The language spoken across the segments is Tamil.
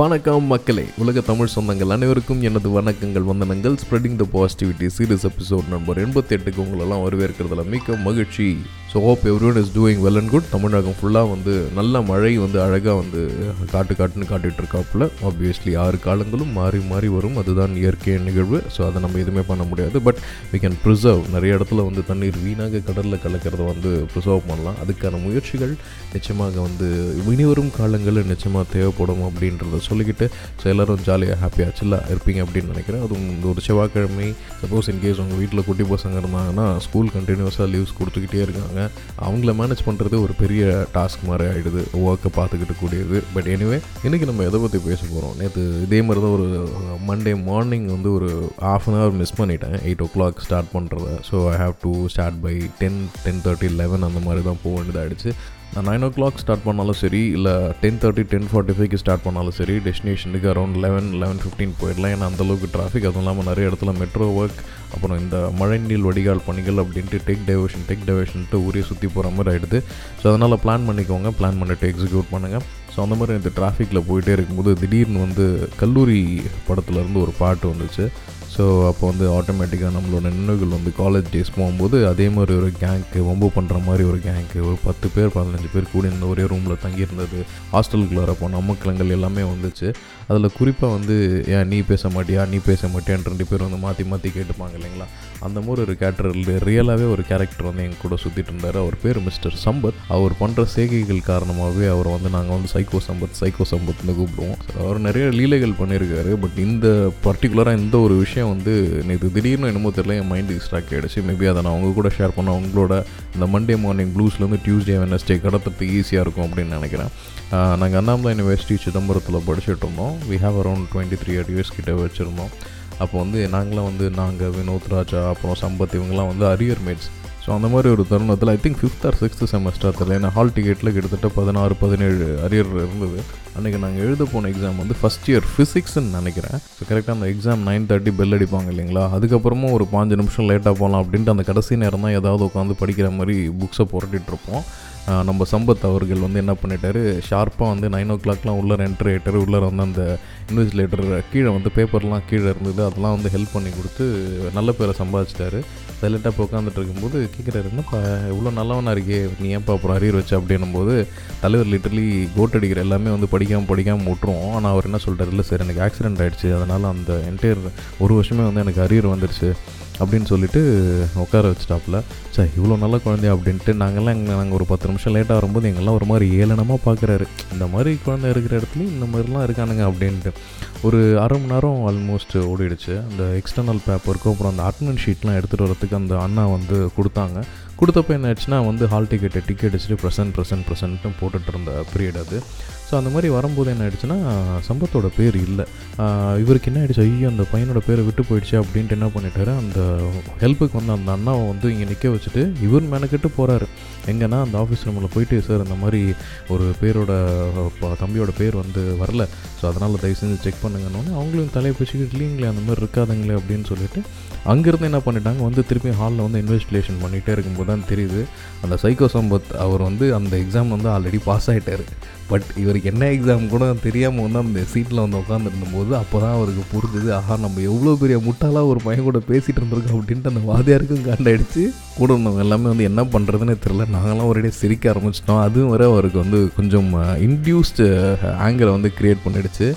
வணக்கம் மக்களே. உலக தமிழ் சொந்தங்கள் அனைவருக்கும் எனது வணக்கங்கள் வந்தனங்கள். Spreading the positivity series episode number எண்பத்தி எட்டுக்கு உங்களெல்லாம் வரவேற்கிறதுல மிக்க மகிழ்ச்சி. So hope everyone is doing well and good தமிழகம் ஃபுல்லாக வந்து நல்ல மழை வந்து அழகாக வந்து காட்டு காட்டுன்னு காட்டிகிட்டு இருக்காப்புல. ஆப்வியஸ்லி ஆறு காலங்களும் மாறி மாறி வரும். அதுதான் இயற்கை நிகழ்வு. ஸோ அதை நம்ம எதுவுமே பண்ண முடியாது. பட் வி கேன் ப்ரிசர்வ் நிறைய இடத்துல வந்து தண்ணீர் வீணாக கடலில் கலக்கிறத வந்து ப்ரிசர்வ் பண்ணலாம். அதுக்கான முயற்சிகள் நிச்சயமாக வந்து இனிவரும் காலங்களில் நிச்சயமாக தேவைப்படும் அப்படின்றத சொல்லிக்கிட்டு ஸோ எல்லோரும் ஜாலியாக ஹாப்பியாக சில்லாக இருப்பீங்க அப்படின்னு நினைக்கிறேன். அதுவும் இந்த ஒரு செவ்வாய்க்கிழமை சப்போஸ் இன்கேஸ் உங்கள் வீட்டில் குட்டி பசங்க இருந்தாங்கன்னா ஸ்கூல் கண்டினியூஸாக லீவ்ஸ் கொடுத்துக்கிட்டே இருக்காங்க. அவங்கள மேனேஜ் பண்ணுறது ஒரு பெரிய டாஸ்க் மாதிரி ஆகிடுது ஒர்க்கை பார்த்துக்கிட்டு கூடியது. பட் எனிவே இன்றைக்கி நம்ம எதை பற்றி பேச போகிறோம் நேற்று இதே மாதிரி தான் ஒரு மண்டே மார்னிங் வந்து ஒரு ஆஃப் அன் ஹவர் மிஸ் பண்ணிட்டேன். எயிட் ஓ கிளாக் ஸ்டார்ட் பண்ணுறத so I have to start by ten ten thirty eleven அந்த மாதிரி தான் போக வேண்டியதாகிடுச்சு நான் நைன் ஓ கிளாக் ஸ்டார்ட் பண்ணாலும் சரி இல்லை டென் தேர்ட்டி டென் ஃபார்ட்டி ஃபைவ்க்கு ஸ்டார்ட் பண்ணாலும் சரி டெஸ்டினேஷனுக்கு அரௌண்ட் லெவன் லெவன் ஃபிஃப்டீன் போயிடலாம். ஏன்னா அந்தளவுக்கு டிராஃபிக் அதுவும் இல்லாமல் நிறைய இடத்துல மெட்ரோ ஒர்க் அப்புறம் இந்த மழைநீர் வடிகால் பணிகள் அப்படின்ட்டு டெக் டைவர்ஷன் டெக் டைவர்ஷன்ட்டு ஊரே சுற்றி போகிற மாதிரி ஆகிடுது ஸோ அதனால் பிளான் பண்ணிக்கோங்க பிளான் பண்ணிட்டு எக்ஸிக்யூட் பண்ணுங்கள் ஸோ அந்த மாதிரி இந்த டிராஃபிக்கில் போயிட்டே இருக்கும்போது திடீர்னு வந்து கல்லூரி படத்துலேருந்து ஒரு பாட்டு வந்துச்சு. ஸோ அப்போ வந்து ஆட்டோமேட்டிக்காக நம்மளோட நினைவுகள் வந்து காலேஜ் டேஸ் போகும்போது அதே மாதிரி ஒரு கேங்க்கு வம்பு பண்ணுற மாதிரி ஒரு கேங்க்கு ஒரு பத்து பேர் பதினஞ்சு பேர் கூடி இந்த ஒரே ரூமில் தங்கியிருந்தது. ஹாஸ்டலுக்குள்ள அப்போ நமக்கலங்கள் எல்லாமே வந்துச்சு. அதில் குறிப்பாக வந்து ஏன் நீ பேச மாட்டியா? நீ பேச மாட்டியான்னு ரெண்டு பேர் வந்து மாற்றி மாற்றி கேட்டுப்பாங்க இல்லைங்களா? அந்த மாதிரி ஒரு கேரக்டர் ரியலாகவே ஒரு கேரக்டர் வந்து எங்கள் கூட சுற்றிட்டு இருந்தார். அவர் பேர் மிஸ்டர் சம்பத். அவர் பண்ணுற செய்கைகள் காரணமாகவே அவர் வந்து நாங்கள் வந்து சைக்கோ சம்பத் சைக்கோ சம்பத்னு கூப்பிடுவோம். அவர் நிறைய லீலைகள் பண்ணியிருக்காரு. பட் இந்த பர்டிகுலராக இந்த ஒரு விஷயம் வந்து நேற்று திடீர்னு என்னமோ தெரியல என் மைண்டு டிஸ்ட்ராக்ட் ஆகிடுச்சு மேபி அதை நான் அவங்க கூட ஷேர் பண்ண உங்களோட இந்த மண்டே மார்னிங் ப்ளூஸ்லேருந்து டியூஸ்டே வெனஸ்டே கடத்துறதுக்கு ஈஸியாக இருக்கும் அப்படின்னு நினைக்கிறேன். நாங்கள் அண்ணாமலை யூனிவர்சிட்டி சிதம்பரத்தில் படிச்சுட்டு இருந்தோம். We have around twenty three years கிட்ட வச்சுருந்தோம். அப்போ வந்து நாங்களாம் வந்து நாங்கள் வினோத் ராஜா அப்புறம் சம்பத் இவங்கெல்லாம் வந்து அரியர் மேட்ஸ் ஸோ அந்த மாதிரி ஒரு தருணத்தில் I think fifth or sixth semester தெரியல ஏன்னா ஹால் டிக்கெட்டில் கிட்டத்தட்ட பதினாறு பதினேழு அரியர் இருந்தது. அன்றைக்கி நாங்கள் எழுத போன எக்ஸாம் வந்து ஃபஸ்ட் இயர் ஃபிசிக்ஸ்ன்னு நினைக்கிறேன். ஸோ கரெக்டாக அந்த எக்ஸாம் நைன் தேர்ட்டி பெல் அடிப்பாங்க இல்லைங்களா? அதுக்கப்புறமும் ஒரு பாஞ்சு நிமிஷம் லேட்டாக போகலாம் அப்படின்ட்டு அந்த கடைசி நேரம் தான் ஏதாவது உட்காந்து படிக்கிற மாதிரி புக்ஸை புரட்டிட்டு இருப்போம். நம்ம சம்பத் அவர்கள் வந்து என்ன பண்ணிட்டாரு? ஷார்ப்பாக வந்து நைன் ஓ கிளாக்லாம் உள்ளே என்ட்ரு ஆகிட்டார் உள்ளே வந்து அந்த இன்வெஸ்டிலேட்டர் கீழே வந்து பேப்பர்லாம் கீழே இருந்தது. அதெல்லாம் வந்து ஹெல்ப் பண்ணி கொடுத்து நல்ல பேரை சம்பாதிச்சிட்டாரு. சைலண்ட்டாக இப்போ உட்காந்துட்டு இருக்கும்போது கேட்குறாரு என்னப்பா இவ்வளோ நல்லவனாக இருக்கே நீ ஏன்ப்பா அப்புறம் அரியர் வச்ச? அப்படின்னும் போது தலைவர் லிட்டர்லி கோட் அடிக்கிற எல்லாமே வந்து படிக்காமல் படிக்காமல் விட்டுருவோம் ஆனால் அவர் என்ன சொல்கிறார் இல்லை சார் எனக்கு ஆக்சிடென்ட் ஆகிடுச்சு அதனால் அந்த என்டையர் ஒரு வருஷமே வந்து எனக்கு அரியர் வந்துடுச்சு அப்படின்னு சொல்லிட்டு உட்கார வச்சுட்டாப்புல. சார் இவ்வளோ நல்ல குழந்தையா அப்படின்ட்டு நாங்கள்லாம் எங்கள் நாங்கள் ஒரு பத்து நிமிஷம் லேட்டாக வரும்போது எங்கெல்லாம் ஒரு மாதிரி ஏளனமாக பார்க்குறாரு இந்த மாதிரி குழந்தை இருக்கிற இடத்துலையும் இந்த மாதிரிலாம் இருக்கானுங்க அப்படின்ட்டு. ஒரு அரை மணி நேரம் ஆல்மோஸ்ட் ஓடிடுச்சு. அந்த எக்ஸ்டர்னல் பேப்பருக்கும் அப்புறம் அந்த அட்மின் ஷீட்லாம் எடுத்துகிட்டு வரத்துக்கு அந்த அண்ணா வந்து கொடுத்தாங்க. கொடுத்தப்போ என்ன ஆச்சுன்னா வந்து ஹால் டிக்கெட்டு டிக்கெட் வச்சுட்டு ப்ரெசன்ட் ப்ரெசன்ட் ப்ரெசன்ட்னு போட்டுட்டு இருந்த பீரியட் அது. ஸோ அந்த மாதிரி வரும்போது என்ன ஆயிடுச்சுன்னா சம்பத்தோட பேர் இல்லை. இவருக்கு என்ன ஆயிடுச்சு ஐயோ அந்த பையனோட பேரை விட்டு போயிடுச்சு அப்படின்ட்டு என்ன பண்ணிட்டாரு அந்த ஹெல்ப்புக்கு வந்து அந்த அண்ணாவை வந்து இங்கே நிற்க வச்சுட்டு இவர் மெனக்கிட்டு போகிறாரு எங்கன்னா அந்த ஆஃபீஸ் ரூமில் போயிட்டு சார் இந்த மாதிரி ஒரு பேரோட தம்பியோட பேர் வந்து வரல. ஸோ அதனால் தயவு செஞ்சு செக் பண்ணுங்கன்னு அவங்களும் தலையை பிடிச்சிக்கிட்டு இல்லைங்களே அந்த மாதிரி இருக்காதுங்களே அப்படின்னு சொல்லிட்டு அங்கேருந்து என்ன பண்ணிட்டாங்க வந்து திருப்பி ஹாலில் வந்து இன்வெஸ்டிகேஷன் பண்ணிகிட்டே இருக்கும்போது தான் தெரியுது. அந்த சைக்கோ சம்பத் அவர் வந்து அந்த எக்ஸாம் வந்து ஆல்ரெடி பாஸ் ஆகிட்டார் பட் இவருக்கு என்ன எக்ஸாம் கூட தெரியாமல் வந்து அந்த சீட்டில் வந்து உட்காந்துருந்தபோது அப்போ தான் அவருக்கு புரிஞ்சுது ஆஹா நம்ம எவ்வளோ பெரிய முட்டாளாக ஒரு பையன் கூட பேசிகிட்டு இருந்திருக்கோம் அப்படின்ட்டு அந்த வாதியாருக்கும் காண்டாயிடுச்சு கூட இருந்தவங்க எல்லாமே வந்து என்ன பண்ணுறதுன்னு தெரில நாங்களாம் ஒரேடியே சிரிக்க ஆரம்பிச்சிட்டோம். அதுவும் வரை அவருக்கு வந்து கொஞ்சம் இன்டியூஸ்டு ஆங்கிளை வந்து க்ரியேட் பண்ணிடுச்சு.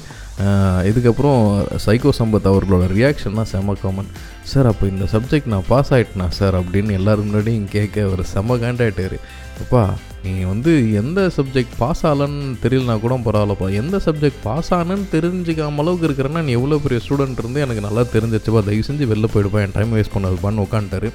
இதுக்கப்புறம் சைக்கோ சம்பத் அவர்களோட ரியாக்ஷன்லாம் செம காமன் சார் அப்போ இந்த சப்ஜெக்ட் நான் பாஸ் ஆகிட்டேனா சார்? அப்படின்னு எல்லோரும் முன்னாடியும் கேட்க அவர் செம காண்டாயிட்டாரு அப்பா நீங்கள் வந்து எந்த சப்ஜெக்ட் பாஸ் ஆகலன்னு தெரியலனா கூட பரவாயில்லப்பா. எந்த சப்ஜெக்ட் பாஸ் ஆனன்னு தெரிஞ்சுக்காம அளவுக்கு இருக்கிறேன்னா நீ எவ்வளோ பெரிய ஸ்டூடெண்ட் இருந்து எனக்கு நல்லா தெரிஞ்சிச்சுப்பா தயவு செஞ்சு வெளில போயிடுப்பா. என் டைம் வேஸ்ட் பண்ணதுப்பான்னு உட்காந்துட்டாரு.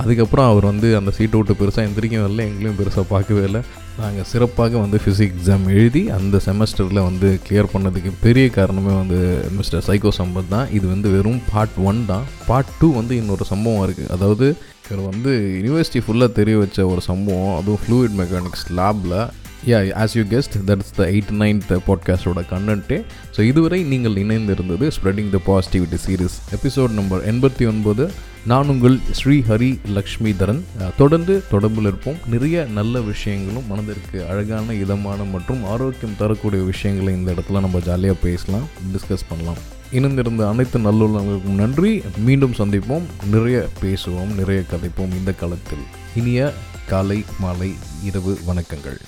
அதுக்கப்புறம் அவர் வந்து அந்த சீட்டை விட்டு பெருசாக எந்திரிக்கவும் இல்லை. எங்களையும் பெருசாக பார்க்கவே இல்லை. நாங்கள் சிறப்பாக வந்து ஃபிசிக்ஸ் எக்ஸாம் எழுதி அந்த செமஸ்டரில் வந்து கிளியர் பண்ணதுக்கு பெரிய காரணமே வந்து மிஸ்டர் சைக்கோ சம்பத் தான். இது வந்து வெறும் பார்ட் ஒன் தான். பார்ட் டூ வந்து இன்னொரு சம்பவம் இருக்குது அதாவது இவர் வந்து யூனிவர்சிட்டி ஃபுல்லாக தெரிய வச்ச ஒரு சம்பவம். அதுவும் ஃப்ளூயிட் மெக்கானிக்ஸ் லேபில் yeah as you guessed that's the eight ninth பாட்காஸ்டோட content so இதுவரை நீங்கள் இணைந்திருந்தது spreading the positivity series episode number எண்பத்தி ஒன்பது. நான் உங்கள் ஸ்ரீ ஹரி லக்ஷ்மிதரன். தரன் தொடர்ந்து தொடர்பில் இருப்போம். நிறைய நல்ல விஷயங்களும் மனதிற்கு அழகான இதமான மற்றும் ஆரோக்கியம் தரக்கூடிய விஷயங்களை இந்த இடத்துல நம்ம ஜாலியாக பேசலாம் டிஸ்கஸ் பண்ணலாம். இணைந்திருந்த அனைத்து நல்லுள்ளவங்களுக்கும் நன்றி. மீண்டும் சந்திப்போம். நிறைய பேசுவோம். நிறைய கதைப்போம் இந்த காலத்தில். இனிய காலை மாலை இரவு வணக்கங்கள்.